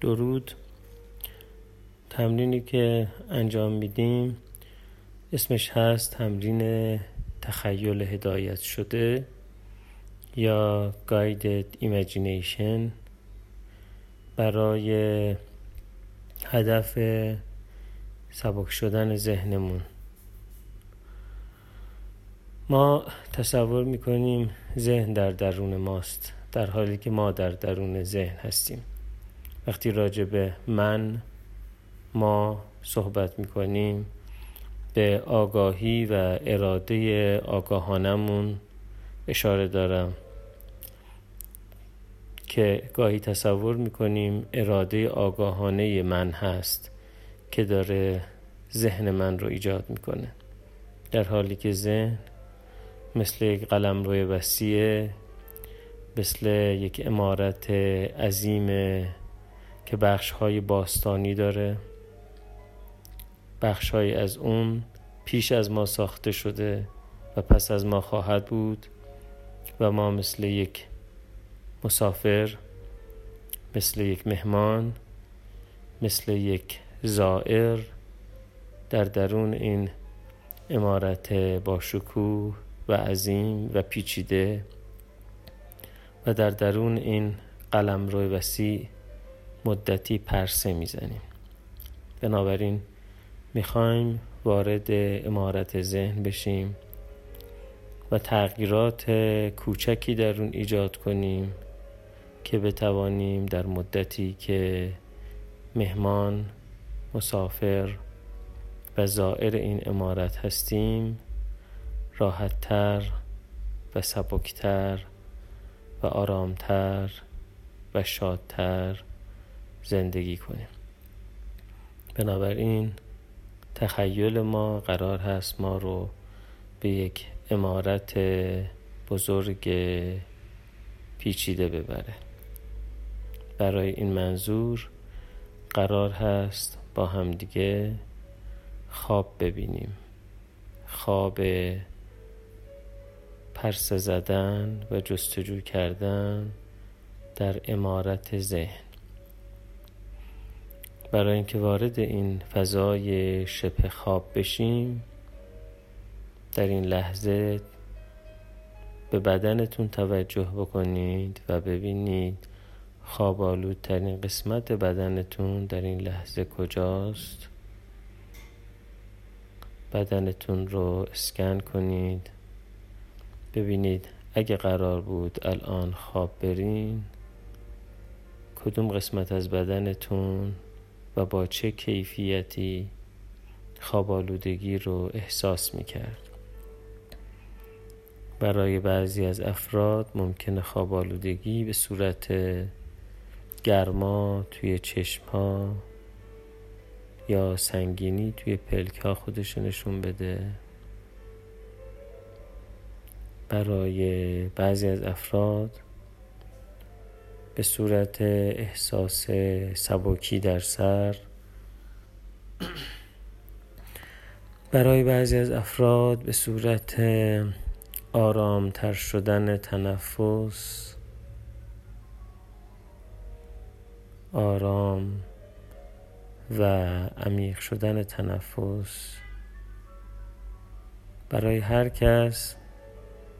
درود تمرینی که انجام میدیم اسمش هست تمرین تخیل هدایت شده یا Guided Imagination. برای هدف سبک شدن ذهنمون. ما تصور می‌کنیم ذهن در درون ماست در حالی که ما در درون ذهن هستیم. وقتی راجع به من ما صحبت می‌کنیم به آگاهی و اراده آگاهانمون اشاره دارم که گاهی تصور می‌کنیم اراده آگاهانه من هست که داره ذهن من رو ایجاد می‌کنه. در حالی که ذهن مثل یک قلم روی وسیعه مثل یک امارت عظیم که بخش های باستانی داره. بخش های از اون پیش از ما ساخته شده و پس از ما خواهد بود و ما مثل یک مسافر مثل یک مهمان مثل یک زائر در درون این امارت با شکوه و عظیم و پیچیده و در درون این قلم روی وسیع مدتی پرسه می‌زنیم. بنابراین می‌خوایم وارد امارت ذهن بشیم و تغییرات کوچکی در اون ایجاد کنیم که بتوانیم در مدتی که مهمان مسافر و زائر این امارت هستیم راحتتر و سبکتر و آرامتر و شادتر زندگی کنیم. بنابراین تخیل ما قرار هست ما رو به یک امارت بزرگ پیچیده ببره. برای این منظور قرار هست با همدیگه خواب ببینیم. خواب پرسه زدن و جستجو کردن در امارت ذهن. برای اینکه وارد این فضای شبه خواب بشیم در این لحظه به بدنتون توجه بکنید و ببینید خواب آلودترین قسمت بدنتون در این لحظه کجاست. بدنتون رو اسکن کنید. ببینید اگه قرار بود الان خواب برین کدوم قسمت از بدنتون و با چه کیفیتی خواب آلودگی رو احساس می کرد برای بعضی از افراد ممکنه خواب آلودگی به صورت گرما توی چشم ها یا سنگینی توی پلک ها خودش نشون بده. برای بعضی از افراد به صورت احساس سبکی در سر. برای بعضی از افراد به صورت آرامتر شدن تنفس آرام و عمیق شدن تنفس برای هر کس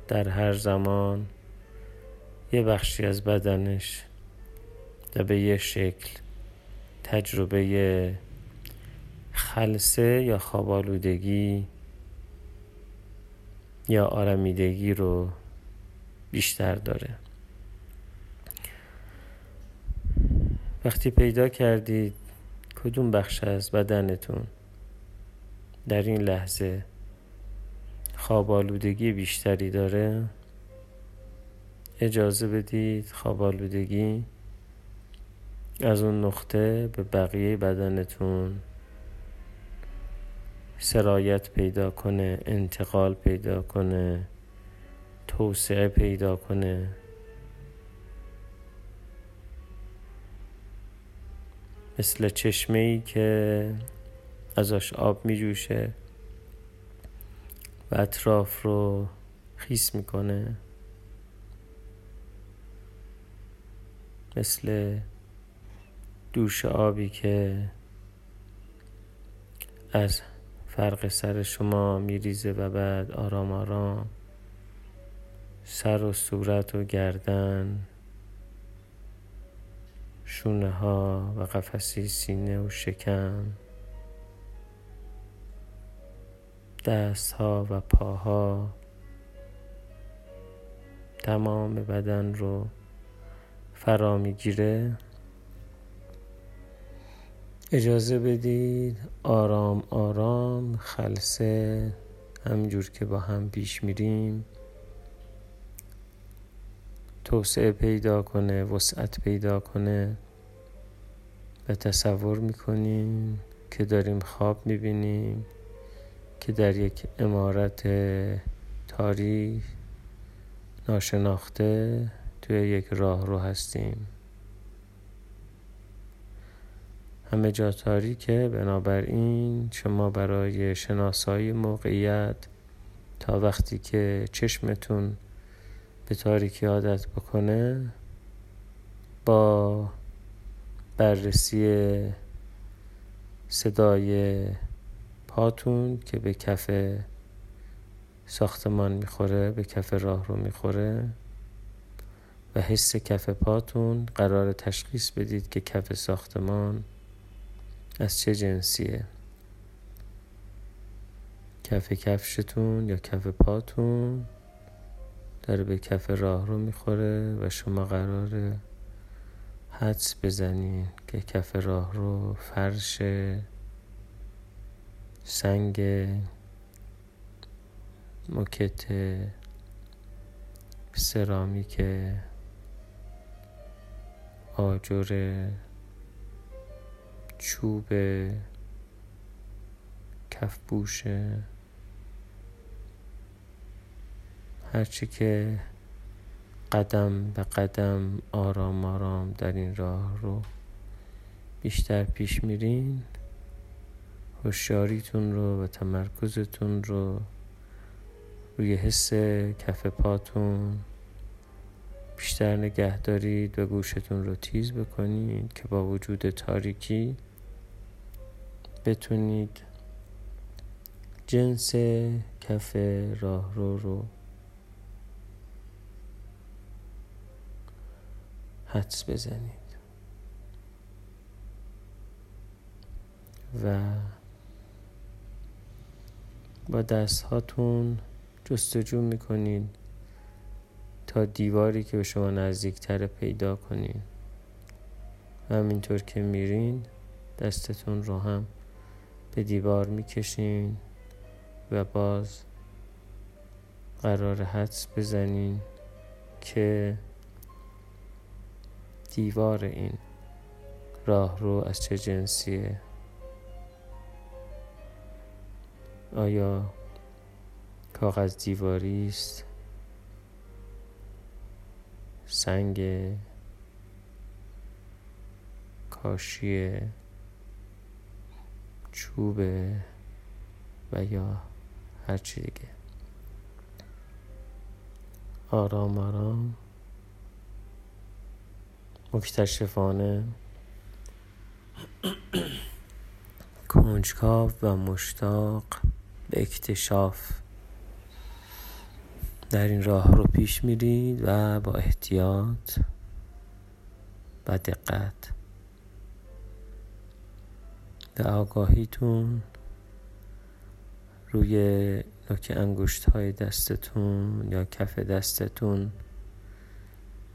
در هر زمان یه بخشی از بدنش و به یه شکل تجربه خلصه یا خوابالودگی یا آرمیدگی رو بیشتر داره. وقتی پیدا کردید کدوم بخش از بدنتون در این لحظه خواب آلودگی بیشتری داره؟ اجازه بدید خواب آلودگی از اون نقطه به بقیه بدنتون سرایت پیدا کنه انتقال پیدا کنه توسعه پیدا کنه. مثل چشمه ای که ازش آب می جوشه و اطراف رو خیس می‌کنه. مثل دوش آبی که از فرق سر شما میریزه و بعد آرام آرام سر و صورت و گردن شونه ها و قفسی سینه و شکم دست ها و پاها تمام بدن رو فرا می‌گیره. اجازه بدید آرام آرام خلصه همجور که با هم پیش میریم. توسعه پیدا کنه وسعت پیدا کنه. و تصور می‌کنیم که داریم خواب می‌بینیم که در یک امارت تاریخ ناشناخته توی یک راه رو هستیم. همه جا تاریکه بنابراین شما برای شناسایی موقعیت تا وقتی که چشمتون به تاریکی عادت بکنه با بررسی صدای پاتون که به کف ساختمان می‌خوره به کف راه رو می‌خوره و حس کف پاتون قرار تشخیص بدید که کف ساختمان از چه جنسیه. کف کفشتون یا کف پاتون داره به کف راه رو می‌خوره و شما قراره حدس بزنین که کف راه رو فرش سنگ موکت سرامیک آجر چوب کفبوش هرچی که قدم به قدم آرام آرام در این راه رو بیشتر پیش میرین هوشیاریتون رو و تمرکزتون رو روی حس کف پاتون بیشتر نگه دارید و گوشتون رو تیز بکنید که با وجود تاریکی بتونید جنس کف راه رو رو حدس بزنید. و با دست هاتون جستجو می‌کنید. دیواری که به شما نزدیکتر پیدا کنید همینطور که میرین دستتون رو هم به دیوار می‌کشین و باز قرار حدس بزنین که دیوار این راه رو از چه جنسیه. آیا کاغذ دیواری است سنگ کاشی چوب و یا هر چی دیگه. آرام آرام. مکتشفانه کنجکاو و مشتاق به اکتشاف. در این راه رو پیش میرید و با احتیاط و دقت به آگاهیتون روی نوک انگشت های دستتون یا کف دستتون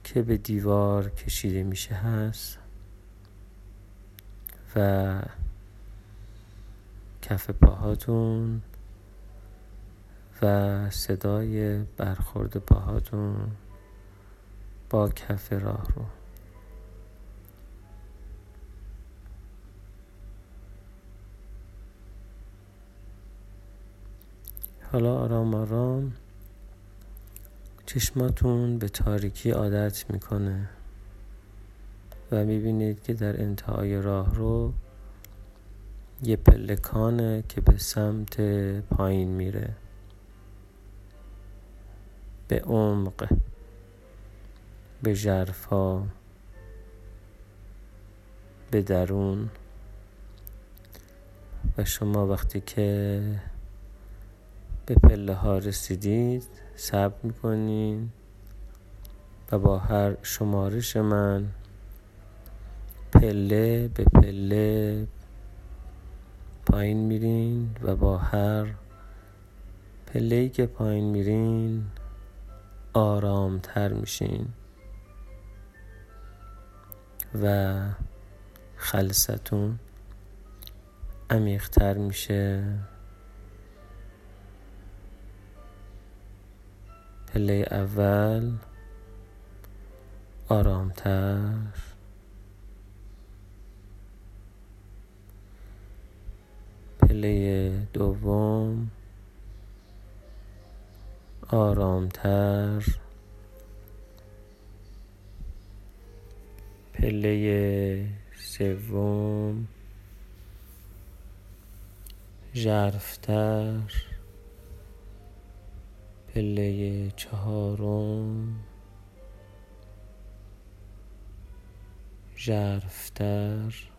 که به دیوار کشیده میشه هست و کف پاهاتون و صدای برخورد پاهاتون با کف راه رو. حالا آرام آرام چشماتون به تاریکی عادت می‌کنه و می‌بینید که در انتهای راه رو یه پلکانه که به سمت پایین میره. به عمق به جرفا به درون. و شما وقتی که به پله ها رسیدید صبر می‌کنین و با هر شمارش من پله به پله پایین میرین و با هر پله که پایین میرین آرامتر میشین و خلصتون عمیقتر میشه. پله اول آرامتر. پله دوم آرامتر. پله سوم. ژرفتر. پله چهارم. ژرفتر.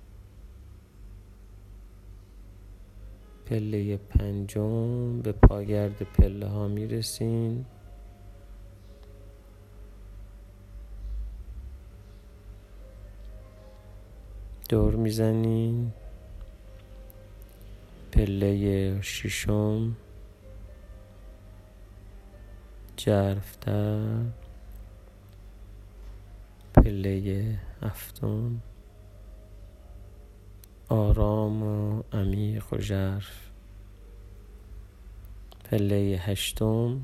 پله پنجم به پاگرد پله ها می‌رسین دور می‌زنین پله ششم. جرفتر. پله هفتم. آرام و عمیق و ژرف. پله هشتم.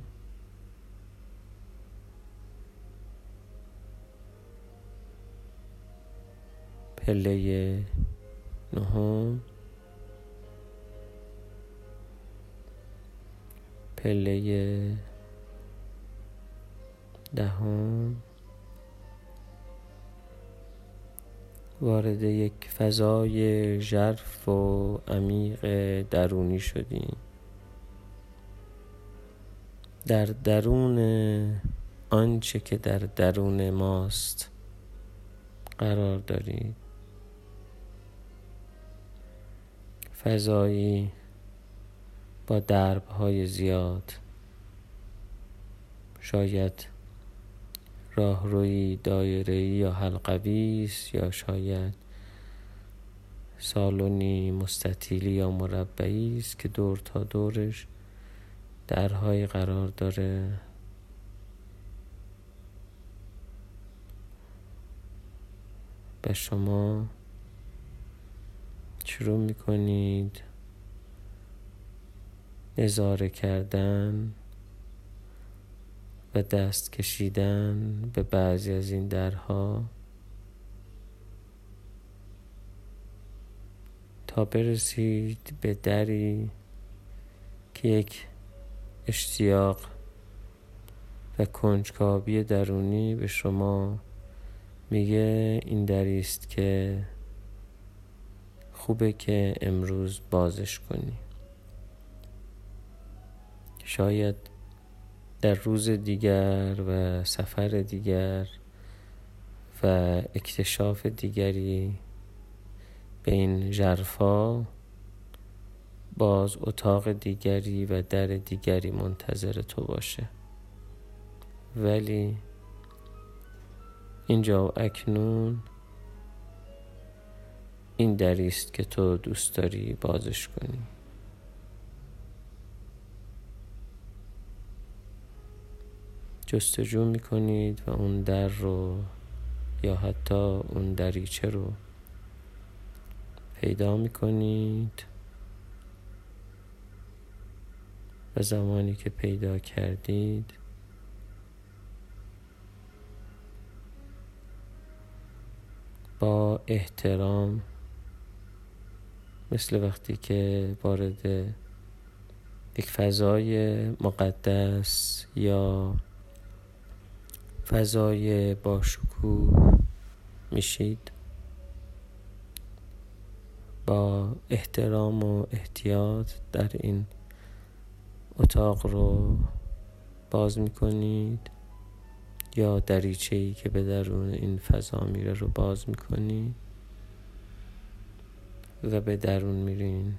پله نهم. پله دهم. وارد یک فضای ژرف و عمیق درونی شدیم. در درون آنچه که در درون ماست قرار دارید. فضایی با درب های زیاد. شاید راهروی دایره‌ای یا حلقوی است یا شاید سالونی مستطیلی یا مربعی است که دور تا دورش درهایی قرار داره. به شما شروع می‌کنید. نظاره کردن. و دست کشیدن به بعضی از این درها. تا برسید به دری که یک اشتیاق و کنجکاوی درونی به شما میگه این دری است که خوبه که امروز بازش کنی. شاید در روز دیگر و سفر دیگر و اکتشاف دیگری به این جرفا باز اتاق دیگری و در دیگری منتظر تو باشه. ولی اینجا و اکنون این دری است که تو دوست داری بازش کنی. جستجو می‌کنید و اون در رو یا حتی اون دریچه رو پیدا می‌کنید. و زمانی که پیدا کردید با احترام مثل وقتی که وارد یک فضای مقدس یا فضای باشکوه میشید؟ با احترام و احتیاط در این اتاق رو باز می‌کنید یا دریچه ای که به درون این فضا میره رو باز می‌کنید و به درون میرین؟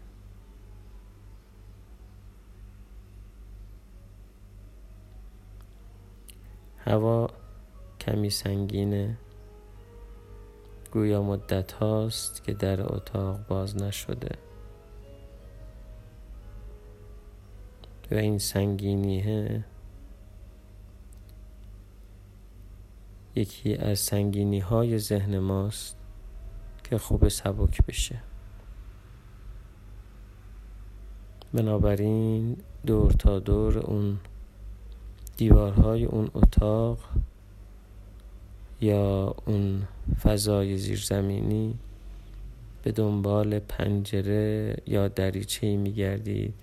هوا کمی سنگینه. گویا مدت هاست که در اتاق باز نشده. و این سنگینیه. یکی از سنگینی های ذهن ماست که خوب سبک بشه. بنابراین دور تا دور اون دیوارهای اون اتاق یا اون فضای زیرزمینی به دنبال پنجره یا دریچه می گردید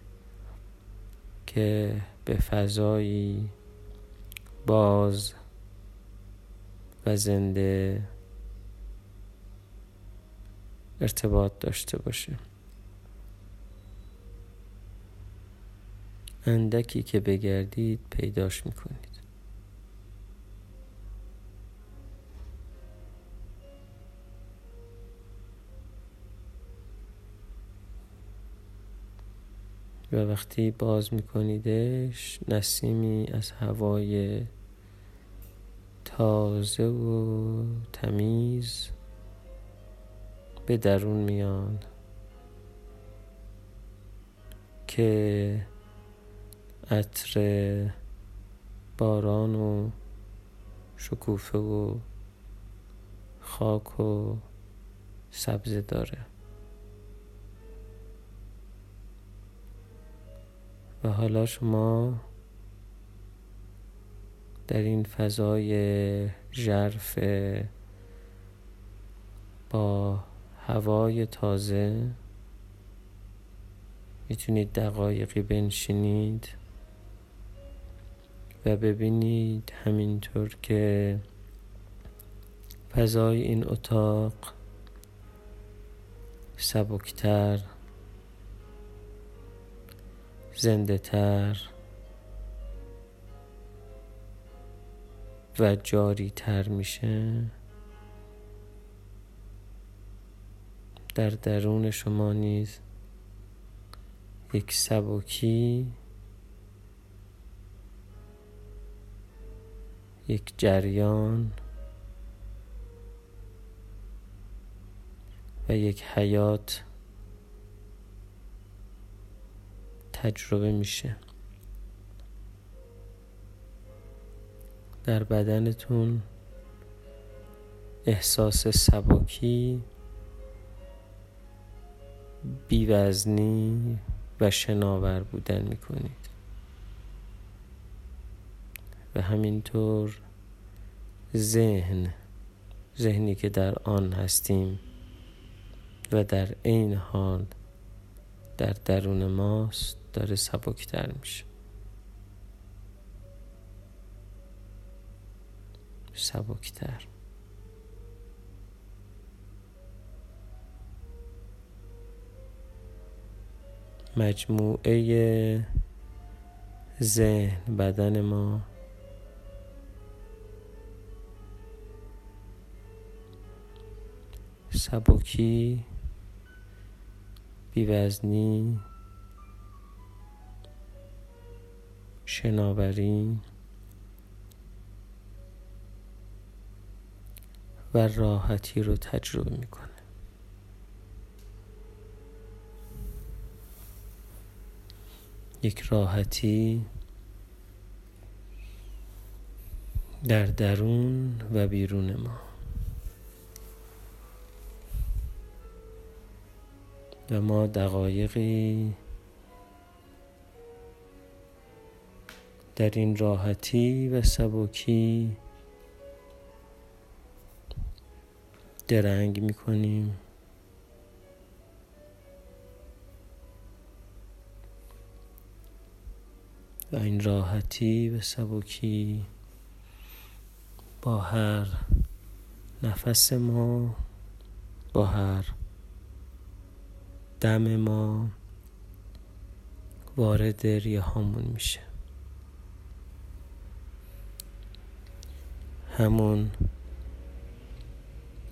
که به فضایی باز و زنده ارتباط داشته باشه. اندکی که بگردید پیداش می‌کنید. و وقتی باز میکنیدش نسیمی از هوای تازه و تمیز به درون میان که عطر باران و شکوفه و خاک و سبزه داره. و حالا شما در این فضای ژرف با هوای تازه می‌تونید دقایقی بنشینید. و ببینید همینطور که فضای این اتاق سبکتر زنده تر و جاری تر میشه در درون شما نیز یک سبکی یک جریان و یک حیات تجربه میشه. در بدنتون احساس سبکی بیوزنی و شناور بودن می‌کنید. و همینطور ذهن ذهنی که در آن هستیم و در این حال در درون ماست داره سبکتر میشه. سبکتر. مجموعه ذهن بدن ما سبکی بیوزنی شناوری و راحتی رو تجربه می‌کنه. یک راحتی در درون و بیرون ما. و ما دقایقی در این راحتی و سبکی درنگ می‌کنیم. و این راحتی و سبکی با هر نفس ما با هر دم ما وارد ریهامون میشه. همون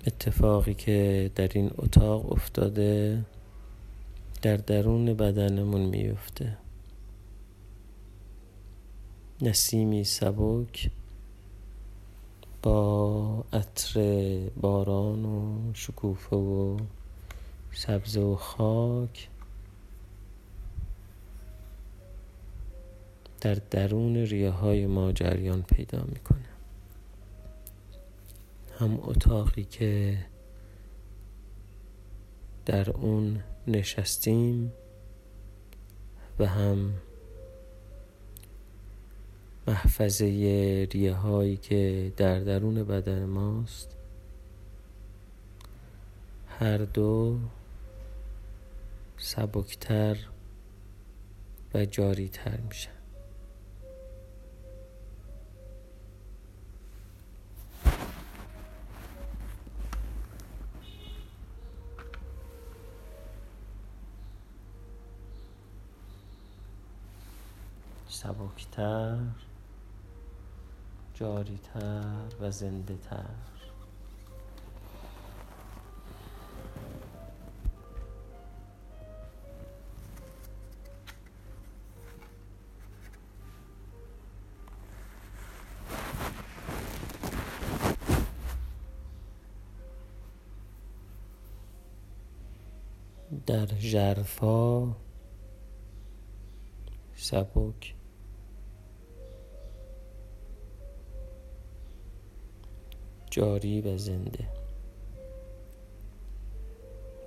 اتفاقی که در این اتاق افتاده در درون بدنمون میفته. نسیمی سبک با عطر باران و شکوفه و سبز و خاک. در درون ریه های ما جریان پیدا می‌کنه. هم اتاقی که در اون نشستیم و هم محفظه ریه هایی که در درون بدن ماست. هر دو سبکتر و جاریتر میشن سبکتر جاریتر و زنده تر در جرفا سبک. جاری و زنده.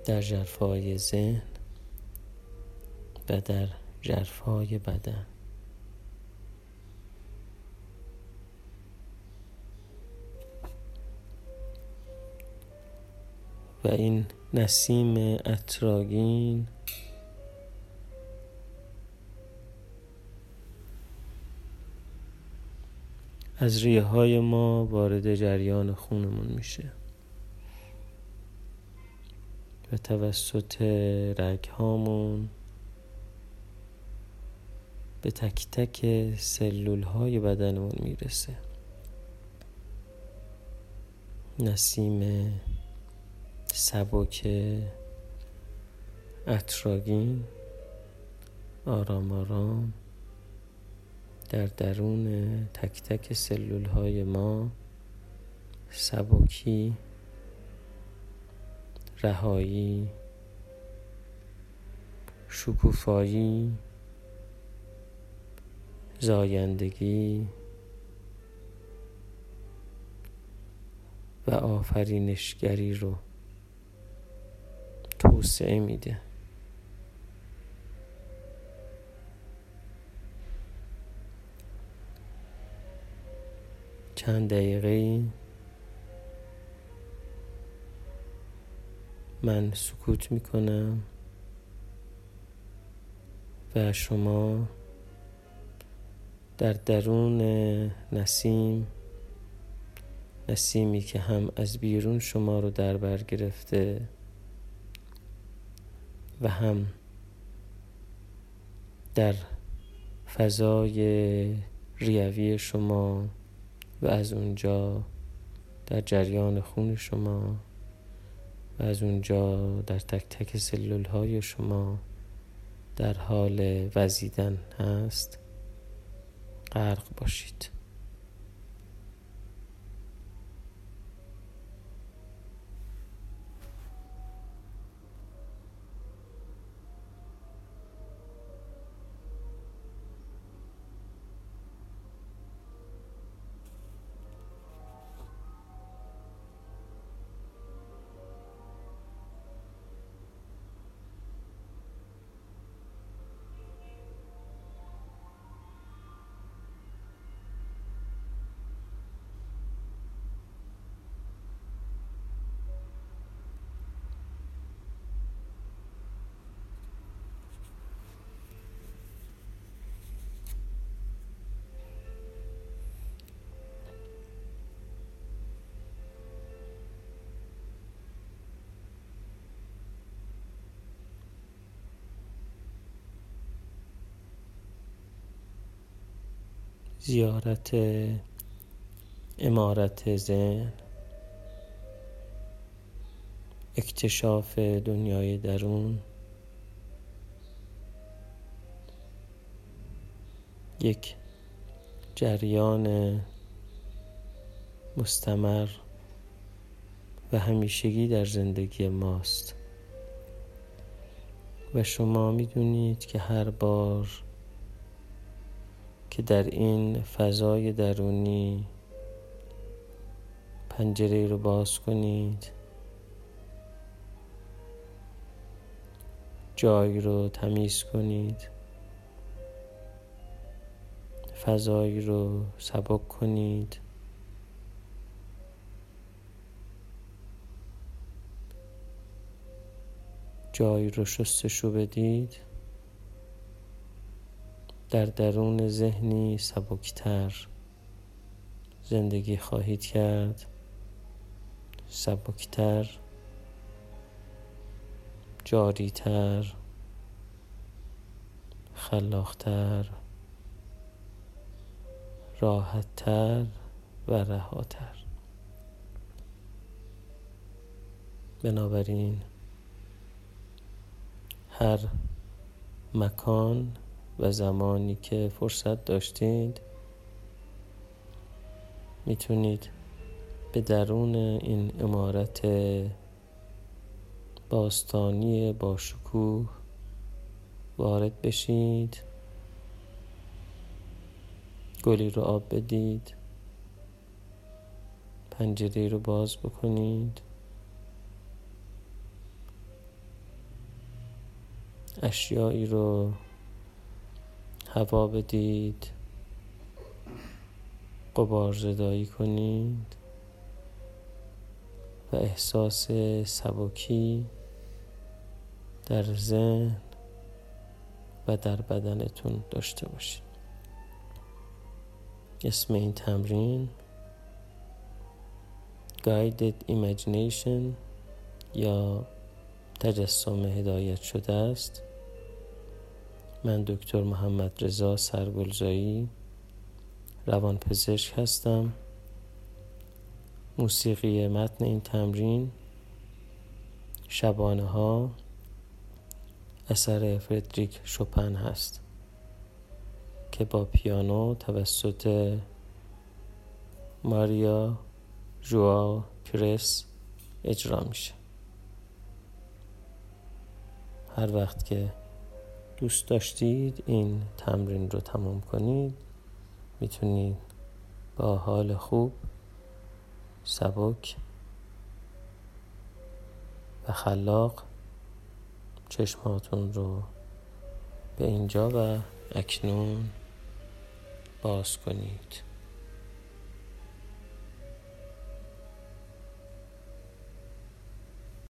در جرفای ذهن و در جرفای بدن. و این نسیم اتراگین از ریه های ما وارد جریان خونمون میشه. و توسط رگ هامون به تک تک سلول های بدنمون می‌رسه. نسیم سبک اتراگین آرام آرام در درون تک تک سلول های ما سبکی رهایی شکوفایی زایندگی و آفرینشگری رو توسعه میده. چند دقیقه من سکوت می‌کنم و شما در درون نسیم نسیمی که هم از بیرون شما رو در بر گرفته و هم در فضای ریوی شما و از اونجا در جریان خون شما و از اونجا در تک تک سلول های شما در حال وزیدن هست. غرق باشید. زیارت امارت زن، اکتشاف دنیای درون. یک جریان مستمر و همیشگی در زندگی ماست. و شما می‌دونید که هر بار که در این فضای درونی پنجره رو باز کنید. جای رو تمیز کنید. فضایی رو سبک کنید. جایی رو شستشو بدید. در درون ذهنی سبکتر زندگی خواهید کرد. سبکتر جاریتر خلاقتر راحتتر و رهاتر. بنابراین هر مکان و زمانی که فرصت داشتید می‌تونید به درون این امارت باستانی با شکوه وارد بشید گلی رو آب بدید پنجره رو باز بکنید. اشیایی رو هوا بدید. قبار زدایی کنید. و احساس سبکی در ذهن و در بدنتون داشته باشید. اسم این تمرین Guided Imagination یا تجسم هدایت شده است. من دکتر محمد رضا سرگلزایی روانپزشک هستم. موسیقی متن این تمرین شبانه ها اثر فردریک شوپن هست که با پیانو توسط ماریا جوا پرس اجرا میشه. هر وقت که دوست داشتید این تمرین رو تمام کنید می‌تونید با حال خوب سبک و خلاق چشماتون رو به اینجا و اکنون باز کنید.